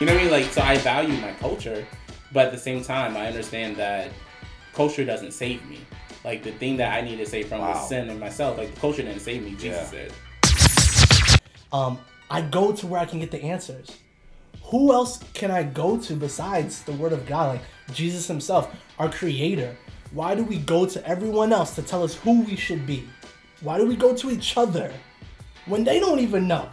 You know what I mean? Like, so I value my culture, but at the same time, I understand that culture doesn't save me. Like the thing that I need to save from Wow. was sin and myself. Like the culture didn't save me. Jesus Yeah. did. Um, I go to where I can get the answers. Who else can I go to besides the Word of God, like Jesus Himself, our Creator? Why do we go to everyone else to tell us who we should be? Why do we go to each other when they don't even know?